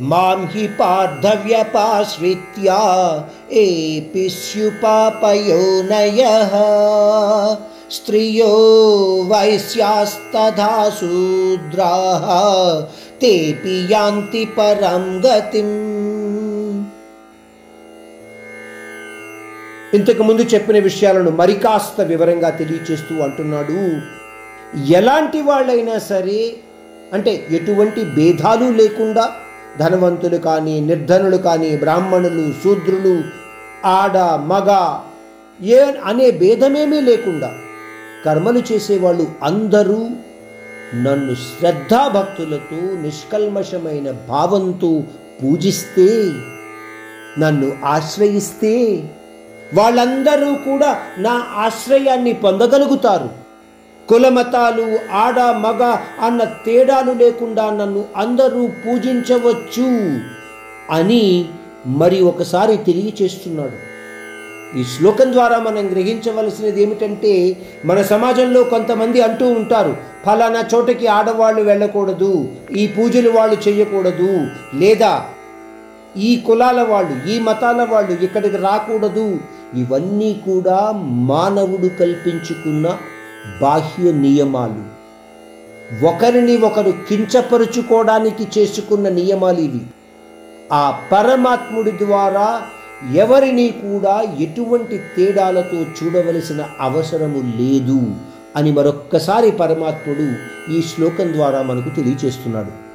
మాం హి పార్థవ్యపాశ్రిత్య ఏపి స్యుపాపయోనయ స్త్రియో వైశ్యాస్తథా శూద్రా తేపి యాంతి పరం గతిం ఇంతకుముందు చెప్పిన విషయాలను మరికాస్త వివరంగా తెలియచేస్తూ అంటున్నాడు. ఎలాంటి వాళ్ళైనా సరే అంటే ఎటువంటి భేదాలు లేకుండా ధనవంతులు కానీ నిర్ధనులు కానీ బ్రాహ్మణులు శూద్రులు ఆడ మగ ఏ అనే భేదమేమీ లేకుండా కర్మలు చేసేవాళ్ళు అందరూ నన్ను శ్రద్ధాభక్తులతో నిష్కల్మషమైన భావంతో పూజిస్తే నన్ను ఆశ్రయిస్తే వాళ్ళందరూ కూడా నా ఆశ్రయాన్ని పొందగలుగుతారు. కులమతాలు ఆడ మగ అన్న తేడాలు లేకుండా నన్ను అందరూ పూజించవచ్చు అని మరి ఒకసారి తెలియచేస్తున్నాడు. ఈ శ్లోకం ద్వారా మనం గ్రహించవలసినది ఏమిటంటే మన సమాజంలో కొంతమంది అంటూ ఉంటారు ఫలానా చోటకి ఆడవాళ్ళు వెళ్ళకూడదు ఈ పూజలు వాళ్ళు చేయకూడదు లేదా ఈ కులాల వాళ్ళు ఈ మతాల వాళ్ళు ఇక్కడికి రాకూడదు. ఇవన్నీ కూడా మానవుడు కల్పించుకున్న బాహ్య నియమాలు. ఒకరిని ఒకరు కించపరుచుకోవడానికి చేసుకున్న నియమాలు ఇవి. ఆ పరమాత్ముడి ద్వారా ఎవరిని కూడా ఎటువంటి తేడాలతో చూడవలసిన అవసరము లేదు అని మరొక్కసారి పరమాత్ముడు ఈ శ్లోకం ద్వారా మనకు తెలియచేస్తున్నాడు.